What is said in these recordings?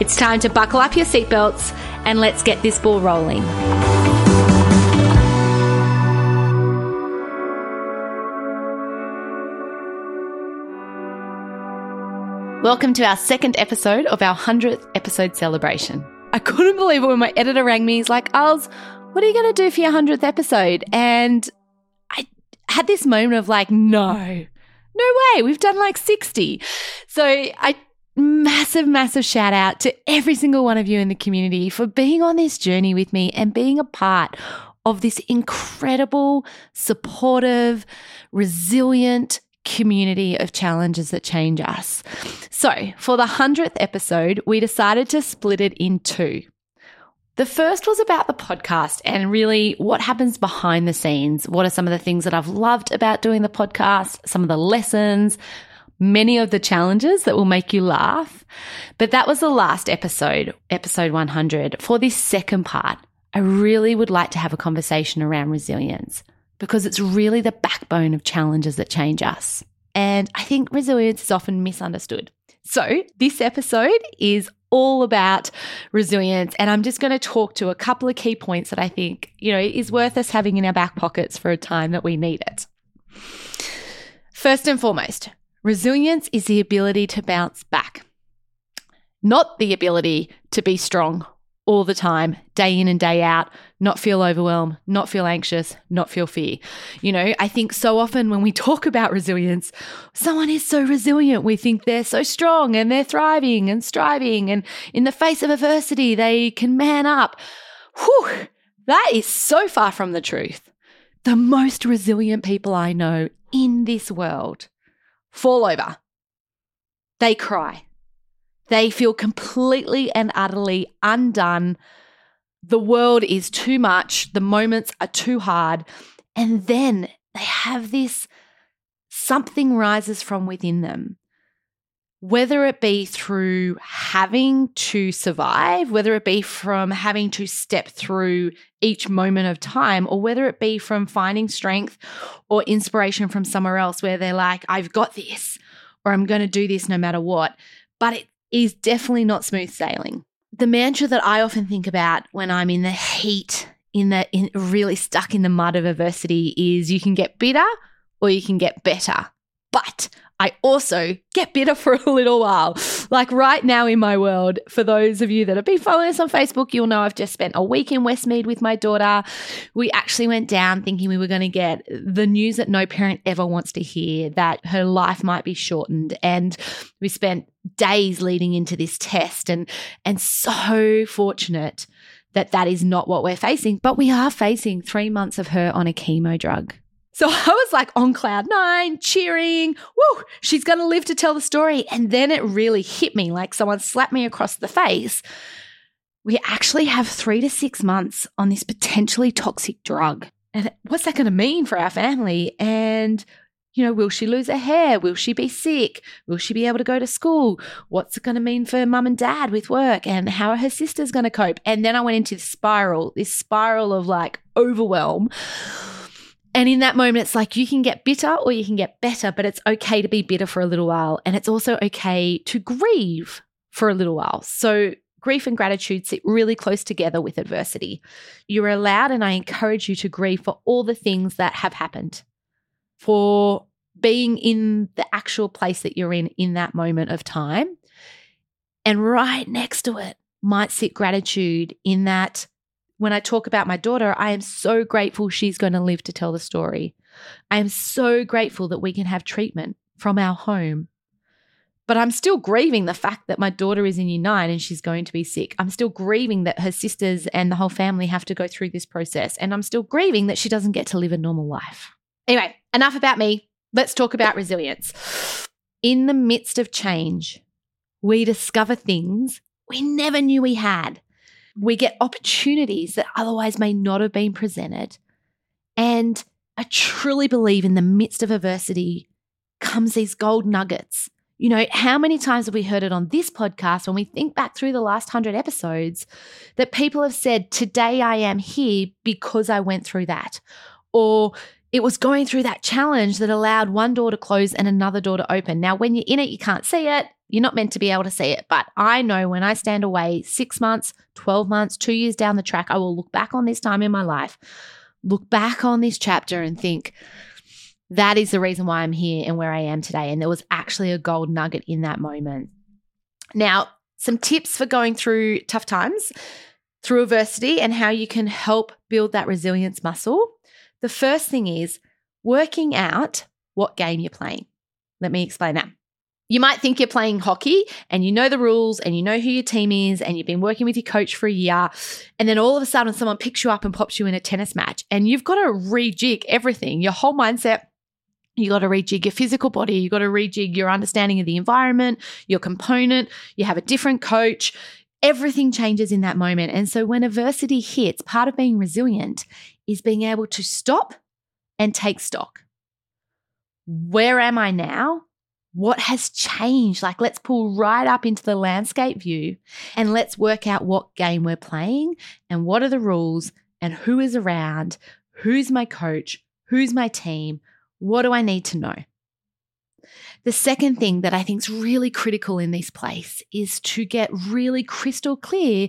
It's time to buckle up your seatbelts and let's get this ball rolling. Welcome to our second episode of our 100th episode celebration. I couldn't believe it when my editor rang me. He's like, Als, what are you going to do for your 100th episode? And I had this moment of like, no, no way. We've done like 60. So I massive, massive shout out to every single one of you in the community for being on this journey with me and being a part of this incredible, supportive, resilient community of challenges that change us. So, for the 100th episode, we decided to split it in two. The first was about the podcast and really what happens behind the scenes. What are some of the things that I've loved about doing the podcast, some of the lessons, many of the challenges that will make you laugh. But that was the last episode, episode 100. For this second part, I really would like to have a conversation around resilience because it's really the backbone of challenges that change us. And I think resilience is often misunderstood. So, this episode is all about resilience and I'm just going to talk to a couple of key points that I think, you know, is worth us having in our back pockets for a time that we need it. First and foremost, Resilience is the ability to bounce back, not the ability to be strong all the time, day in and day out, not feel overwhelmed, not feel anxious, not feel fear. You know, I think so often when we talk about resilience, someone is so resilient, we think they're so strong and they're thriving and striving, and in the face of adversity, they can man up. Whew, that is so far from the truth. The most resilient people I know in this world fall over. They cry. They feel completely and utterly undone. The world is too much. The moments are too hard. And then they have this something rises from within them. Whether it be through having to survive, whether it be from having to step through each moment of time, or whether it be from finding strength or inspiration from somewhere else where they're like, I've got this, or I'm going to do this no matter what. But it is definitely not smooth sailing. The mantra that I often think about when I'm in the heat, in the in, really stuck in the mud of adversity is you can get bitter or you can get better. But I also get bitter for a little while. Like right now in my world, for those of you that have been following us on Facebook, you'll know I've just spent a week in Westmead with my daughter. We actually went down thinking we were going to get the news that no parent ever wants to hear that her life might be shortened. And we spent days leading into this test and, and so fortunate that that is not what we're facing, but we are facing three months of her on a chemo drug. So I was like on cloud nine, cheering, woo, she's going to live to tell the story. And then it really hit me like someone slapped me across the face. We actually have three to six months on this potentially toxic drug. And what's that going to mean for our family? And, you know, will she lose her hair? Will she be sick? Will she be able to go to school? What's it going to mean for mum and dad with work? And how are her sisters going to cope? And then I went into the spiral, this spiral of like overwhelm and in that moment, it's like you can get bitter or you can get better, but it's okay to be bitter for a little while. And it's also okay to grieve for a little while. So, grief and gratitude sit really close together with adversity. You're allowed, and I encourage you to grieve for all the things that have happened, for being in the actual place that you're in in that moment of time. And right next to it might sit gratitude in that when I talk about my daughter, I am so grateful she's going to live to tell the story. I am so grateful that we can have treatment from our home. But I'm still grieving the fact that my daughter is in year nine and she's going to be sick. I'm still grieving that her sisters and the whole family have to go through this process. And I'm still grieving that she doesn't get to live a normal life. Anyway, enough about me. Let's talk about resilience. In the midst of change, we discover things we never knew we had. We get opportunities that otherwise may not have been presented. And I truly believe in the midst of adversity comes these gold nuggets. You know, how many times have we heard it on this podcast when we think back through the last 100 episodes that people have said, Today I am here because I went through that? Or it was going through that challenge that allowed one door to close and another door to open. Now, when you're in it, you can't see it. You're not meant to be able to see it. But I know when I stand away six months, 12 months, two years down the track, I will look back on this time in my life, look back on this chapter and think, that is the reason why I'm here and where I am today. And there was actually a gold nugget in that moment. Now, some tips for going through tough times through adversity and how you can help build that resilience muscle. The first thing is working out what game you're playing. Let me explain that. You might think you're playing hockey and you know the rules and you know who your team is and you've been working with your coach for a year. And then all of a sudden, someone picks you up and pops you in a tennis match and you've got to rejig everything, your whole mindset. You got to rejig your physical body. You got to rejig your understanding of the environment, your component. You have a different coach. Everything changes in that moment. And so when adversity hits, part of being resilient is being able to stop and take stock. Where am I now? What has changed? Like, let's pull right up into the landscape view and let's work out what game we're playing and what are the rules and who is around, who's my coach, who's my team, what do I need to know? The second thing that I think is really critical in this place is to get really crystal clear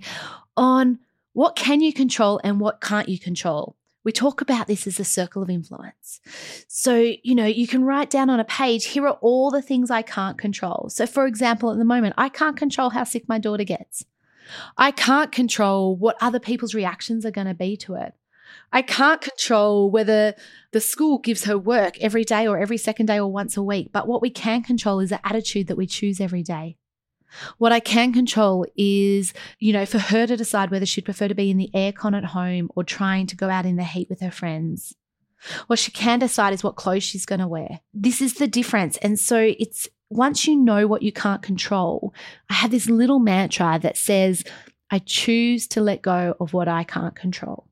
on what can you control and what can't you control. We talk about this as a circle of influence. So, you know, you can write down on a page, here are all the things I can't control. So, for example, at the moment, I can't control how sick my daughter gets. I can't control what other people's reactions are going to be to it. I can't control whether the school gives her work every day or every second day or once a week. But what we can control is the attitude that we choose every day. What I can control is, you know, for her to decide whether she'd prefer to be in the aircon at home or trying to go out in the heat with her friends. What she can decide is what clothes she's going to wear. This is the difference. And so it's once you know what you can't control, I have this little mantra that says, I choose to let go of what I can't control.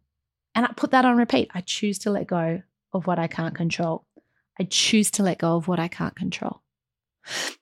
And I put that on repeat. I choose to let go of what I can't control. I choose to let go of what I can't control.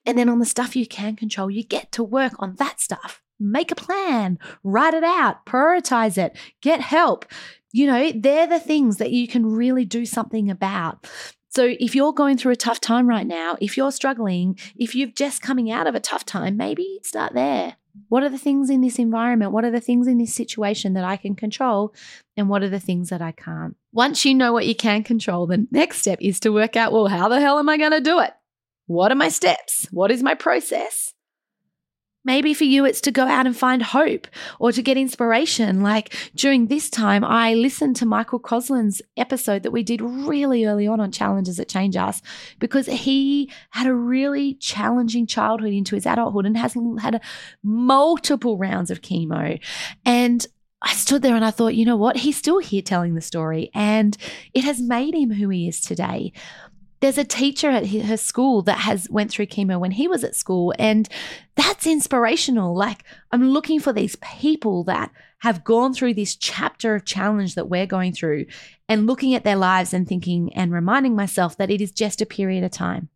And then on the stuff you can control, you get to work on that stuff. Make a plan, write it out, prioritize it, get help. You know, they're the things that you can really do something about. So if you're going through a tough time right now, if you're struggling, if you've just coming out of a tough time, maybe start there. What are the things in this environment? What are the things in this situation that I can control? And what are the things that I can't? Once you know what you can control, the next step is to work out well, how the hell am I going to do it? What are my steps? What is my process? Maybe for you, it's to go out and find hope or to get inspiration. Like during this time, I listened to Michael Crossland's episode that we did really early on on Challenges that Change Us because he had a really challenging childhood into his adulthood and has had multiple rounds of chemo. And I stood there and I thought, you know what? He's still here telling the story and it has made him who he is today there's a teacher at her school that has went through chemo when he was at school and that's inspirational. Like i'm looking for these people that have gone through this chapter of challenge that we're going through and looking at their lives and thinking and reminding myself that it is just a period of time.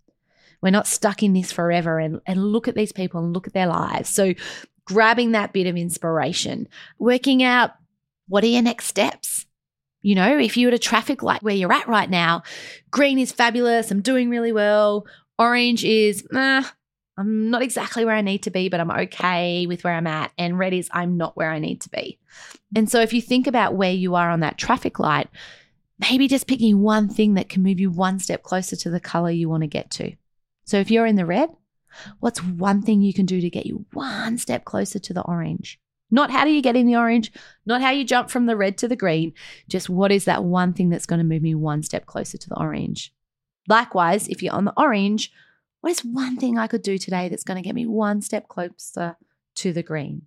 We're not stuck in this forever and, and look at these people and look at their lives. So grabbing that bit of inspiration working out what are your next steps you know, if you were a traffic light where you're at right now, green is fabulous. I'm doing really well. Orange is, nah, I'm not exactly where I need to be, but I'm okay with where I'm at. And red is, I'm not where I need to be. And so if you think about where you are on that traffic light, maybe just picking one thing that can move you one step closer to the color you want to get to. So if you're in the red, what's one thing you can do to get you one step closer to the orange? Not how do you get in the orange, not how you jump from the red to the green, just what is that one thing that's going to move me one step closer to the orange. Likewise, if you're on the orange, what is one thing I could do today that's going to get me one step closer to the green?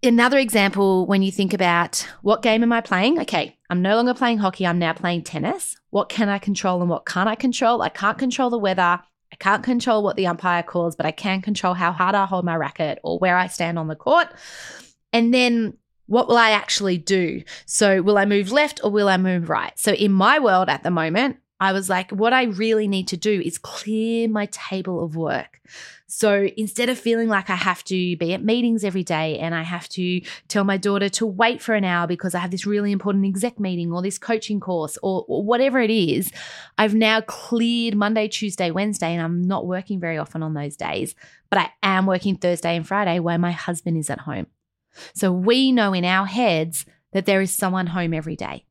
Another example, when you think about what game am I playing? Okay, I'm no longer playing hockey, I'm now playing tennis. What can I control and what can't I control? I can't control the weather. I can't control what the umpire calls, but I can control how hard I hold my racket or where I stand on the court. And then What will I actually do? So, will I move left or will I move right? So, in my world at the moment, I was like, what I really need to do is clear my table of work. So instead of feeling like I have to be at meetings every day and I have to tell my daughter to wait for an hour because I have this really important exec meeting or this coaching course or, or whatever it is, I've now cleared Monday, Tuesday, Wednesday, and I'm not working very often on those days, but I am working Thursday and Friday where my husband is at home. So we know in our heads that there is someone home every day.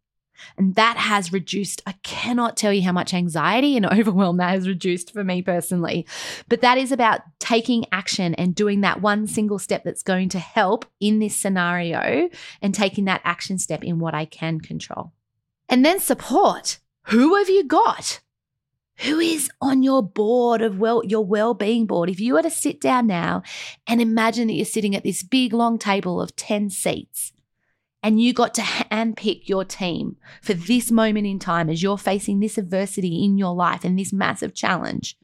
And that has reduced, I cannot tell you how much anxiety and overwhelm that has reduced for me personally. But that is about taking action and doing that one single step that's going to help in this scenario and taking that action step in what I can control. And then support. Who have you got? Who is on your board of well your well-being board? If you were to sit down now and imagine that you're sitting at this big long table of 10 seats and you got to handpick your team for this moment in time as you're facing this adversity in your life and this massive challenge.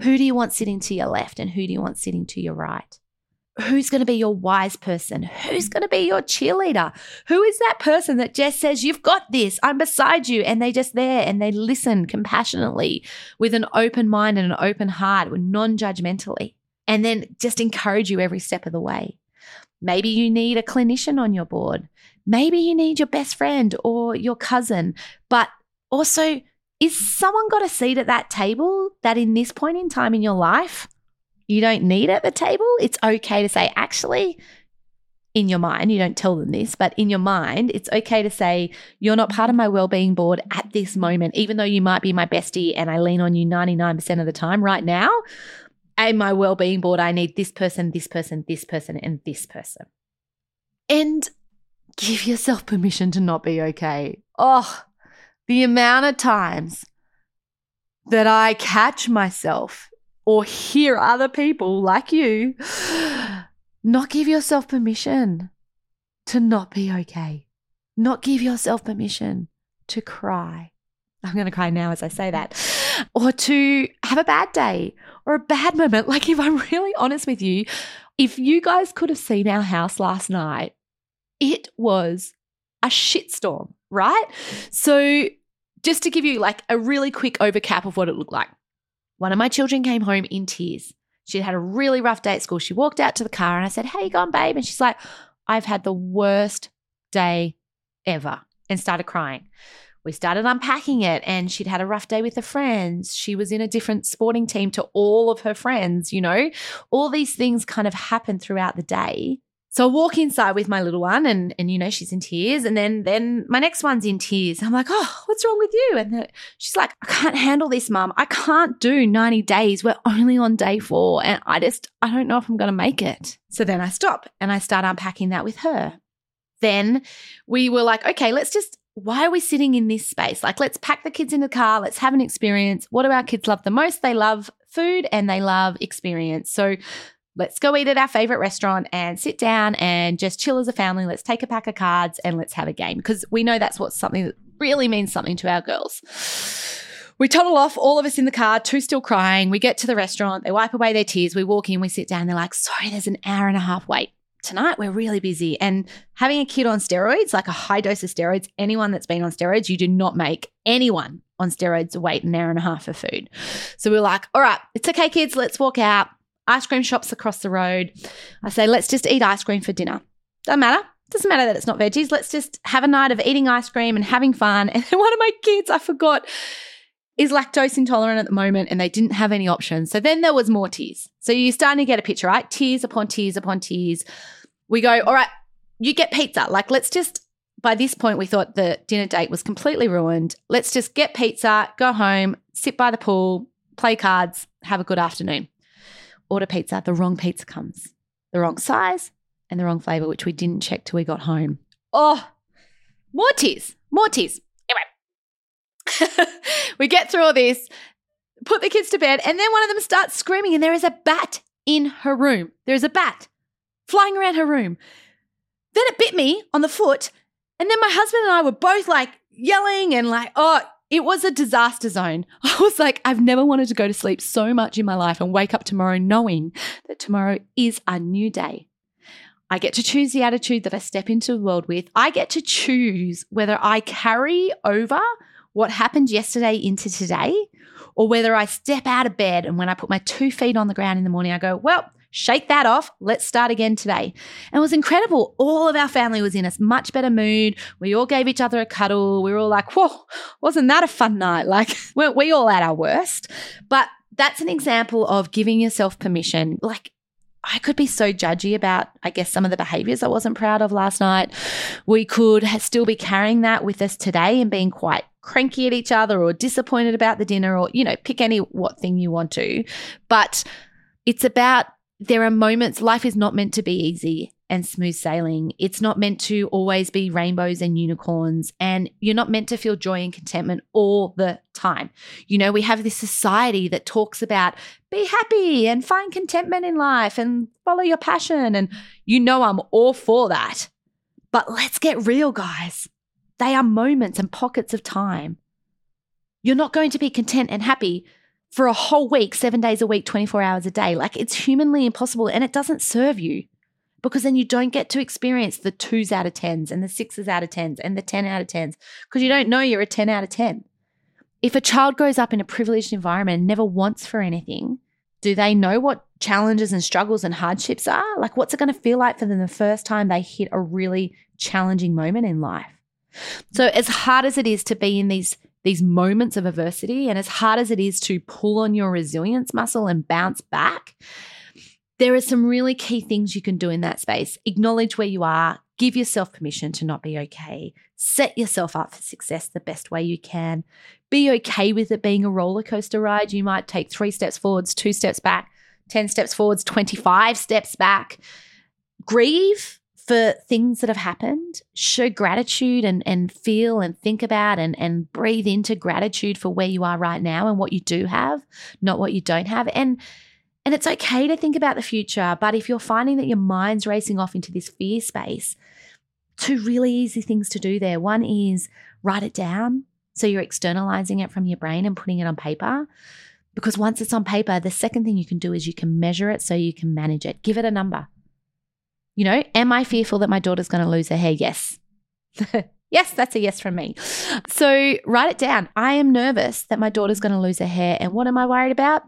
Who do you want sitting to your left and who do you want sitting to your right? Who's going to be your wise person? Who's going to be your cheerleader? Who is that person that just says, You've got this, I'm beside you, and they just there and they listen compassionately with an open mind and an open heart, non judgmentally, and then just encourage you every step of the way? Maybe you need a clinician on your board. Maybe you need your best friend or your cousin. But also, is someone got a seat at that table that in this point in time in your life, you don't need at the table? It's okay to say, actually, in your mind, you don't tell them this, but in your mind, it's okay to say, you're not part of my well-being board at this moment, even though you might be my bestie and I lean on you 99% of the time right now and my well-being board? I need this person this person this person and this person. And give yourself permission to not be okay. Oh the amount of times that i catch myself or hear other people like you not give yourself permission to not be okay. Not give yourself permission to cry. I'm going to cry now as i say that or to have a bad day or a bad moment. Like, if I'm really honest with you, if you guys could have seen our house last night, it was a shitstorm, right? So, just to give you like a really quick overcap of what it looked like, one of my children came home in tears. She'd had a really rough day at school. She walked out to the car and I said, Hey, you gone, babe? And she's like, I've had the worst day ever and started crying we started unpacking it and she'd had a rough day with her friends. She was in a different sporting team to all of her friends, you know. All these things kind of happen throughout the day. So I walk inside with my little one and and you know she's in tears and then then my next one's in tears. I'm like, "Oh, what's wrong with you?" And she's like, "I can't handle this, mum. I can't do 90 days. We're only on day 4 and I just I don't know if I'm going to make it." So then I stop and I start unpacking that with her. Then we were like, "Okay, let's just why are we sitting in this space? Like, let's pack the kids in the car, let's have an experience. What do our kids love the most? They love food and they love experience. So, let's go eat at our favorite restaurant and sit down and just chill as a family. Let's take a pack of cards and let's have a game because we know that's what something that really means something to our girls. We toddle off, all of us in the car, two still crying. We get to the restaurant, they wipe away their tears. We walk in, we sit down. They're like, sorry, there's an hour and a half wait tonight we're really busy. And having a kid on steroids, like a high dose of steroids, anyone that's been on steroids, you do not make anyone on steroids wait an hour and a half for food. So we're like, all right, it's okay, kids, let's walk out. Ice cream shops across the road. I say, let's just eat ice cream for dinner. Doesn't matter. Doesn't matter that it's not veggies. Let's just have a night of eating ice cream and having fun. And then one of my kids, I forgot, is lactose intolerant at the moment and they didn't have any options. So then there was more tears. So you're starting to get a picture, right? Tears upon tears upon tears. We go, all right, you get pizza. Like, let's just, by this point, we thought the dinner date was completely ruined. Let's just get pizza, go home, sit by the pool, play cards, have a good afternoon. Order pizza. The wrong pizza comes, the wrong size and the wrong flavor, which we didn't check till we got home. Oh, more tears, more tears. we get through all this, put the kids to bed, and then one of them starts screaming, and there is a bat in her room. There is a bat flying around her room. Then it bit me on the foot, and then my husband and I were both like yelling and like, oh, it was a disaster zone. I was like, I've never wanted to go to sleep so much in my life and wake up tomorrow knowing that tomorrow is a new day. I get to choose the attitude that I step into the world with. I get to choose whether I carry over what happened yesterday into today or whether I step out of bed and when I put my two feet on the ground in the morning, I go, well, shake that off. Let's start again today. And it was incredible. All of our family was in a much better mood. We all gave each other a cuddle. We were all like, whoa, wasn't that a fun night? Like, weren't we all at our worst? But that's an example of giving yourself permission. Like, I could be so judgy about, I guess, some of the behaviors I wasn't proud of last night. We could still be carrying that with us today and being quite cranky at each other or disappointed about the dinner or, you know, pick any what thing you want to. But it's about there are moments, life is not meant to be easy and smooth sailing. It's not meant to always be rainbows and unicorns. And you're not meant to feel joy and contentment all the time. You know, we have this society that talks about be happy and find contentment in life and follow your passion. And you know, I'm all for that. But let's get real, guys. They are moments and pockets of time. You're not going to be content and happy for a whole week, seven days a week, 24 hours a day. Like it's humanly impossible and it doesn't serve you because then you don't get to experience the twos out of tens and the sixes out of tens and the 10 out of tens because you don't know you're a 10 out of 10. If a child grows up in a privileged environment and never wants for anything, do they know what challenges and struggles and hardships are? Like, what's it going to feel like for them the first time they hit a really challenging moment in life? So, as hard as it is to be in these these moments of adversity and as hard as it is to pull on your resilience muscle and bounce back, there are some really key things you can do in that space. Acknowledge where you are, give yourself permission to not be okay, set yourself up for success the best way you can. Be okay with it being a roller coaster ride. You might take three steps forwards, two steps back, 10 steps forwards, 25 steps back. Grieve for things that have happened, show gratitude and, and feel and think about and, and breathe into gratitude for where you are right now and what you do have, not what you don't have. And and it's okay to think about the future, but if you're finding that your mind's racing off into this fear space, two really easy things to do there. One is write it down. So you're externalizing it from your brain and putting it on paper. Because once it's on paper, the second thing you can do is you can measure it so you can manage it. Give it a number. You know, am I fearful that my daughter's going to lose her hair? Yes. yes, that's a yes from me. So write it down. I am nervous that my daughter's going to lose her hair. And what am I worried about?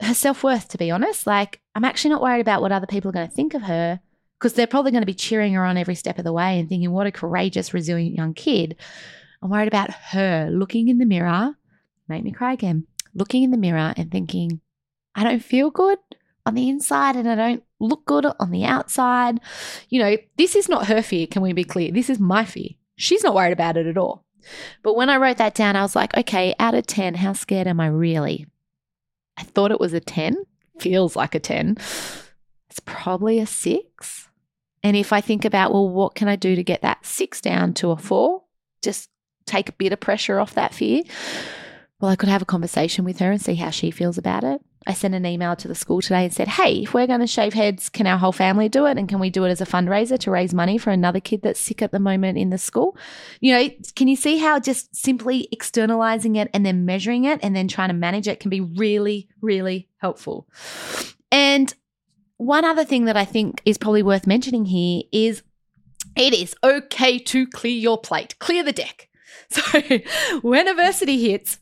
Her self worth, to be honest. Like, I'm actually not worried about what other people are going to think of her because they're probably going to be cheering her on every step of the way and thinking, what a courageous, resilient young kid. I'm worried about her looking in the mirror, make me cry again, looking in the mirror and thinking, I don't feel good on the inside and I don't look good on the outside. You know, this is not her fear. Can we be clear? This is my fear. She's not worried about it at all. But when I wrote that down, I was like, okay, out of 10, how scared am I really? I thought it was a 10, feels like a 10. It's probably a six. And if I think about, well, what can I do to get that six down to a four? Just take a bit of pressure off that fear. Well, I could have a conversation with her and see how she feels about it. I sent an email to the school today and said, Hey, if we're going to shave heads, can our whole family do it? And can we do it as a fundraiser to raise money for another kid that's sick at the moment in the school? You know, can you see how just simply externalizing it and then measuring it and then trying to manage it can be really, really helpful? And one other thing that I think is probably worth mentioning here is it is okay to clear your plate, clear the deck. So when adversity hits,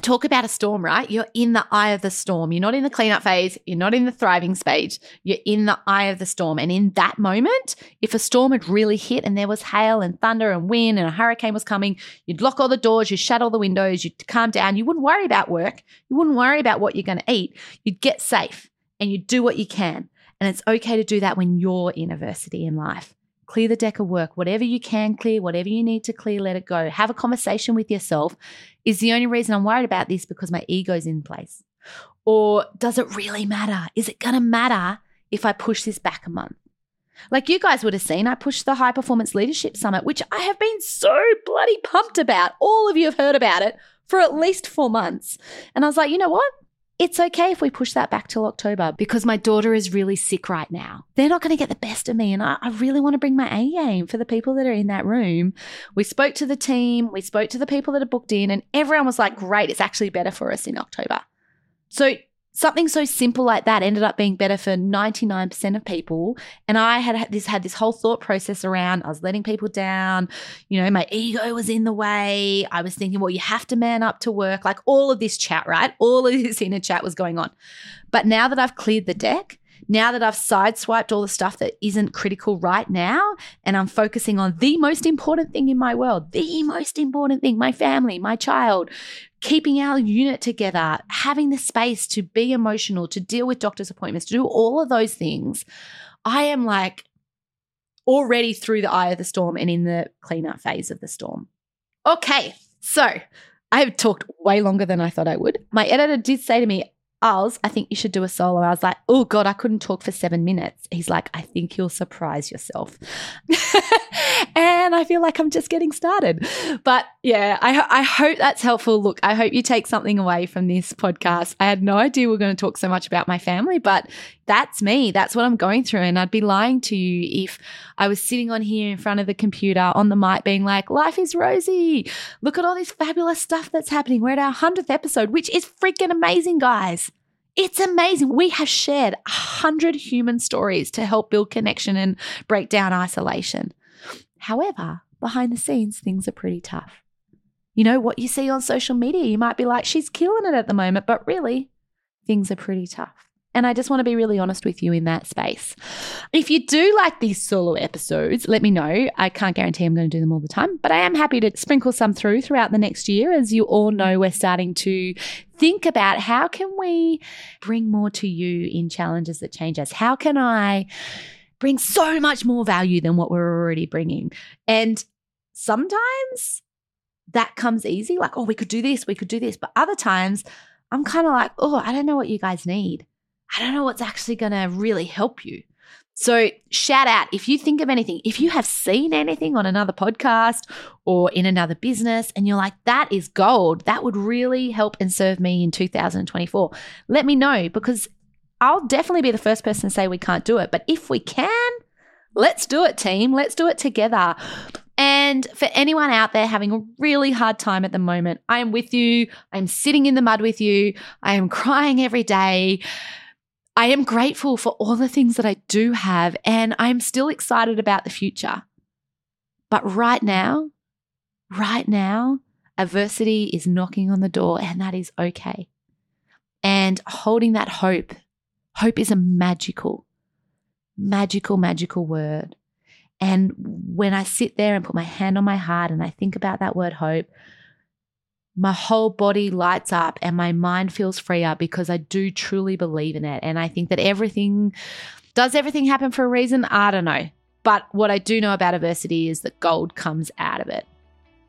talk about a storm, right? You're in the eye of the storm. You're not in the cleanup phase. You're not in the thriving stage. You're in the eye of the storm. And in that moment, if a storm had really hit and there was hail and thunder and wind and a hurricane was coming, you'd lock all the doors, you'd shut all the windows, you'd calm down. You wouldn't worry about work. You wouldn't worry about what you're going to eat. You'd get safe and you'd do what you can. And it's okay to do that when you're in adversity in life. Clear the deck of work, whatever you can clear, whatever you need to clear, let it go. Have a conversation with yourself. Is the only reason I'm worried about this because my ego's in place? Or does it really matter? Is it going to matter if I push this back a month? Like you guys would have seen, I pushed the High Performance Leadership Summit, which I have been so bloody pumped about. All of you have heard about it for at least four months. And I was like, you know what? It's okay if we push that back till October because my daughter is really sick right now. They're not going to get the best of me. And I, I, really want to bring my A game for the people that are in that room. We spoke to the team, we spoke to the people that are booked in, and everyone was like, great, it's actually better for us in October. So something so simple like that ended up being better for 99% of people. And i had this had this whole thought process around i was letting people down. You know my ego was in the way. I was thinking well you have to man up to work. Like all of this chat right? All of this inner chat was going on. But now that i've cleared the deck now that I've sideswiped all the stuff that isn't critical right now, and I'm focusing on the most important thing in my world, the most important thing, my family, my child, keeping our unit together, having the space to be emotional, to deal with doctor's appointments, to do all of those things, I am like already through the eye of the storm and in the cleanup phase of the storm. Okay, so I have talked way longer than I thought I would. My editor did say to me, Als, I think you should do a solo. I was like, oh God, I couldn't talk for seven minutes. He's like, I think you'll surprise yourself. and I feel like I'm just getting started. But yeah, I, I hope that's helpful. Look, I hope you take something away from this podcast. I had no idea we are going to talk so much about my family, but that's me. That's what I'm going through. And I'd be lying to you if I was sitting on here in front of the computer on the mic being like, life is rosy. Look at all this fabulous stuff that's happening. We're at our 100th episode, which is freaking amazing, guys. It's amazing. We have shared a hundred human stories to help build connection and break down isolation. However, behind the scenes, things are pretty tough. You know, what you see on social media, you might be like, she's killing it at the moment, but really, things are pretty tough. And I just want to be really honest with you in that space. If you do like these solo episodes, let me know. I can't guarantee I'm going to do them all the time, but I am happy to sprinkle some through throughout the next year. As you all know, we're starting to think about how can we bring more to you in challenges that change us? How can I bring so much more value than what we're already bringing? And sometimes that comes easy, like, oh, we could do this, we could do this. But other times, I'm kind of like, oh, I don't know what you guys need. I don't know what's actually going to really help you. So, shout out if you think of anything, if you have seen anything on another podcast or in another business and you're like, that is gold, that would really help and serve me in 2024, let me know because I'll definitely be the first person to say we can't do it. But if we can, let's do it, team. Let's do it together. And for anyone out there having a really hard time at the moment, I am with you. I'm sitting in the mud with you. I am crying every day. I am grateful for all the things that I do have, and I'm still excited about the future. But right now, right now, adversity is knocking on the door, and that is okay. And holding that hope, hope is a magical, magical, magical word. And when I sit there and put my hand on my heart and I think about that word hope, my whole body lights up and my mind feels freer because I do truly believe in it. And I think that everything does everything happen for a reason? I don't know. But what I do know about adversity is that gold comes out of it.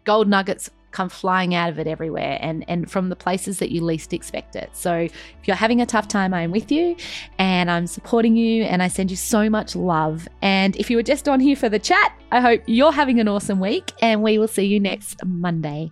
Gold nuggets come flying out of it everywhere and, and from the places that you least expect it. So if you're having a tough time, I am with you and I'm supporting you and I send you so much love. And if you were just on here for the chat, I hope you're having an awesome week and we will see you next Monday.